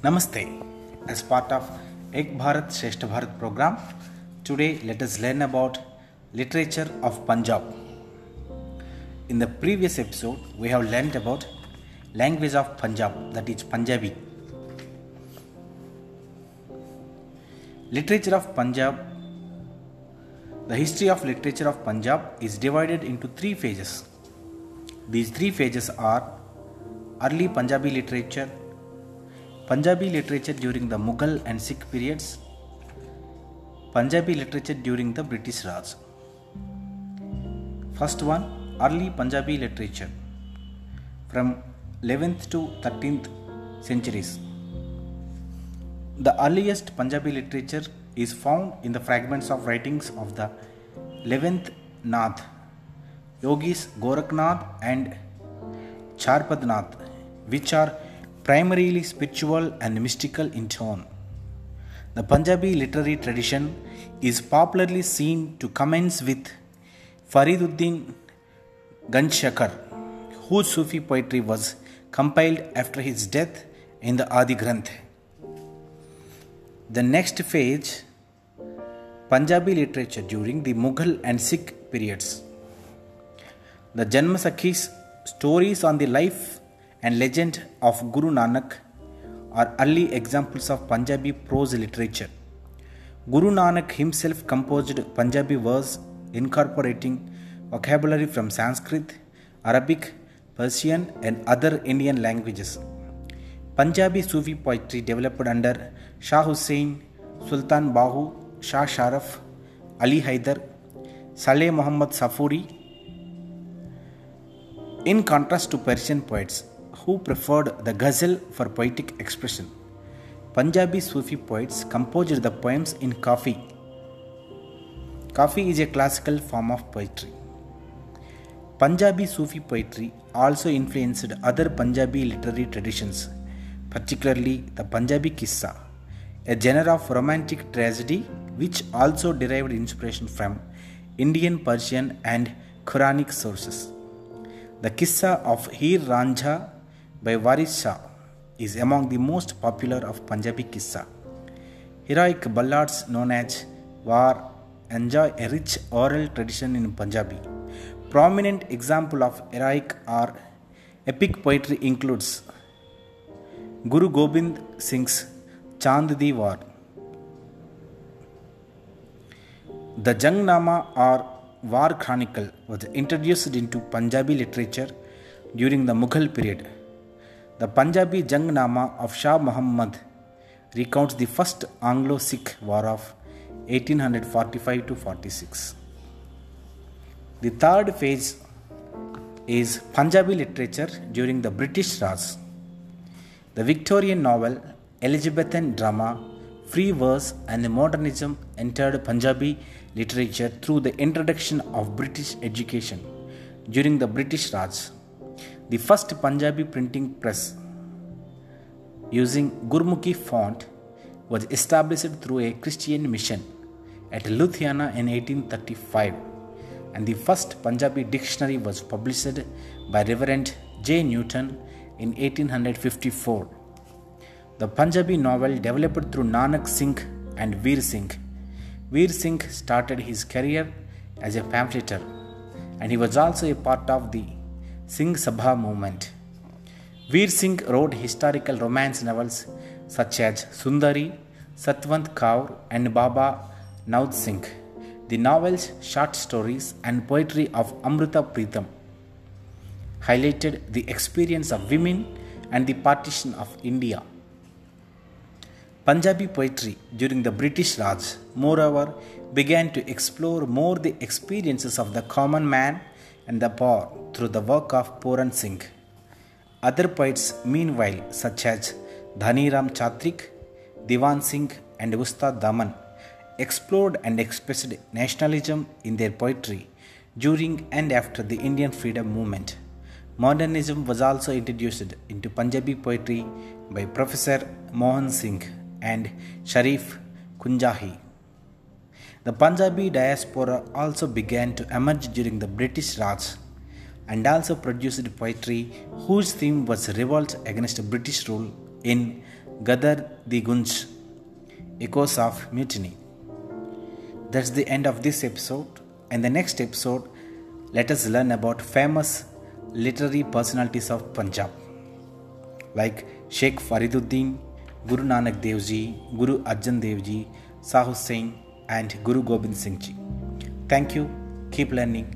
Namaste. As part of Ek Bharat Shreshtha Bharat program, today let us learn about literature of Punjab. In the previous episode, we have learned about language of Punjab, that is Punjabi. Literature of Punjab. The history of literature of Punjab is divided into three phases. These three phases are early Punjabi literature, Punjabi literature during the Mughal and Sikh periods, Punjabi literature during the British Raj. First one, early Punjabi literature from 11th to 13th centuries. The earliest Punjabi literature is found in the fragments of writings of the 11th Nath, Yogis Gorakhnath and Charpatnath, which are primarily spiritual and mystical in tone. The Punjabi literary tradition is popularly seen to commence with Fariduddin Ganjshakar, whose Sufi poetry was compiled after his death in the Adi Granth. The next phase Punjabi literature during the Mughal and Sikh periods. The Janamsakhis stories on the life and legend of Guru Nanak are early examples of Punjabi prose literature. Guru Nanak himself composed Punjabi verse incorporating vocabulary from Sanskrit, Arabic, Persian, and other Indian languages. Punjabi Sufi poetry developed under Shah Hussain, Sultan Bahu, Shah Sharaf, Ali Haider, Saleh Muhammad Safuri, in contrast to Persian poets who preferred the ghazal for poetic expression. Punjabi Sufi poets composed the poems in Kafi. Kafi is a classical form of poetry. Punjabi Sufi poetry also influenced other Punjabi literary traditions, particularly the Punjabi Kissa, a genre of romantic tragedy which also derived inspiration from Indian, Persian, and Quranic sources. The Kissa of Heer Ranjha by Waris Shah is among the most popular of Punjabi Kissa. Heroic ballads known as War enjoy a rich oral tradition in Punjabi. Prominent example of heroic or epic poetry includes Guru Gobind Singh's Chandi Di War. The Jangnama or War Chronicle was introduced into Punjabi literature during the Mughal period. The Punjabi Jangnama of Shah Muhammad recounts the first Anglo Sikh War of 1845 to 46. The third phase is Punjabi literature during the British Raj. The Victorian novel, Elizabethan drama, free verse, and modernism entered Punjabi literature through the introduction of British education during the British Raj. The first Punjabi printing press using Gurmukhi font was established through a Christian mission at Ludhiana in 1835 and the first Punjabi dictionary was published by Reverend J. Newton in 1854. The Punjabi novel developed through Nanak Singh and Veer Singh. Veer Singh started his career as a pamphleteer and he was also a part of the Singh Sabha movement. Veer Singh wrote historical romance novels such as Sundari, Satwant Kaur, and Baba Naud Singh. The novels, short stories, and poetry of Amrita Pritam highlighted the experience of women and the partition of India. Punjabi poetry during the British Raj, moreover, began to explore more the experiences of the common man and the poor through the work of Puran Singh. Other poets, meanwhile, such as Dhaniram Chatrik, Diwan Singh, and Ustad Daman, explored and expressed nationalism in their poetry during and after the Indian freedom movement. Modernism was also introduced into Punjabi poetry by Professor Mohan Singh and Sharif Kunjahi. The Punjabi diaspora also began to emerge during the British Raj and also produced poetry whose theme was revolt against British rule in Ghadar di Gunj, Echoes of Mutiny. That's the end of this episode. In the next episode, let us learn about famous literary personalities of Punjab like Sheikh Fariduddin, Guru Nanak Dev Ji, Guru Arjan Dev Ji, Sahus Singh, and Guru Gobind Singh Ji. Thank you. Keep learning.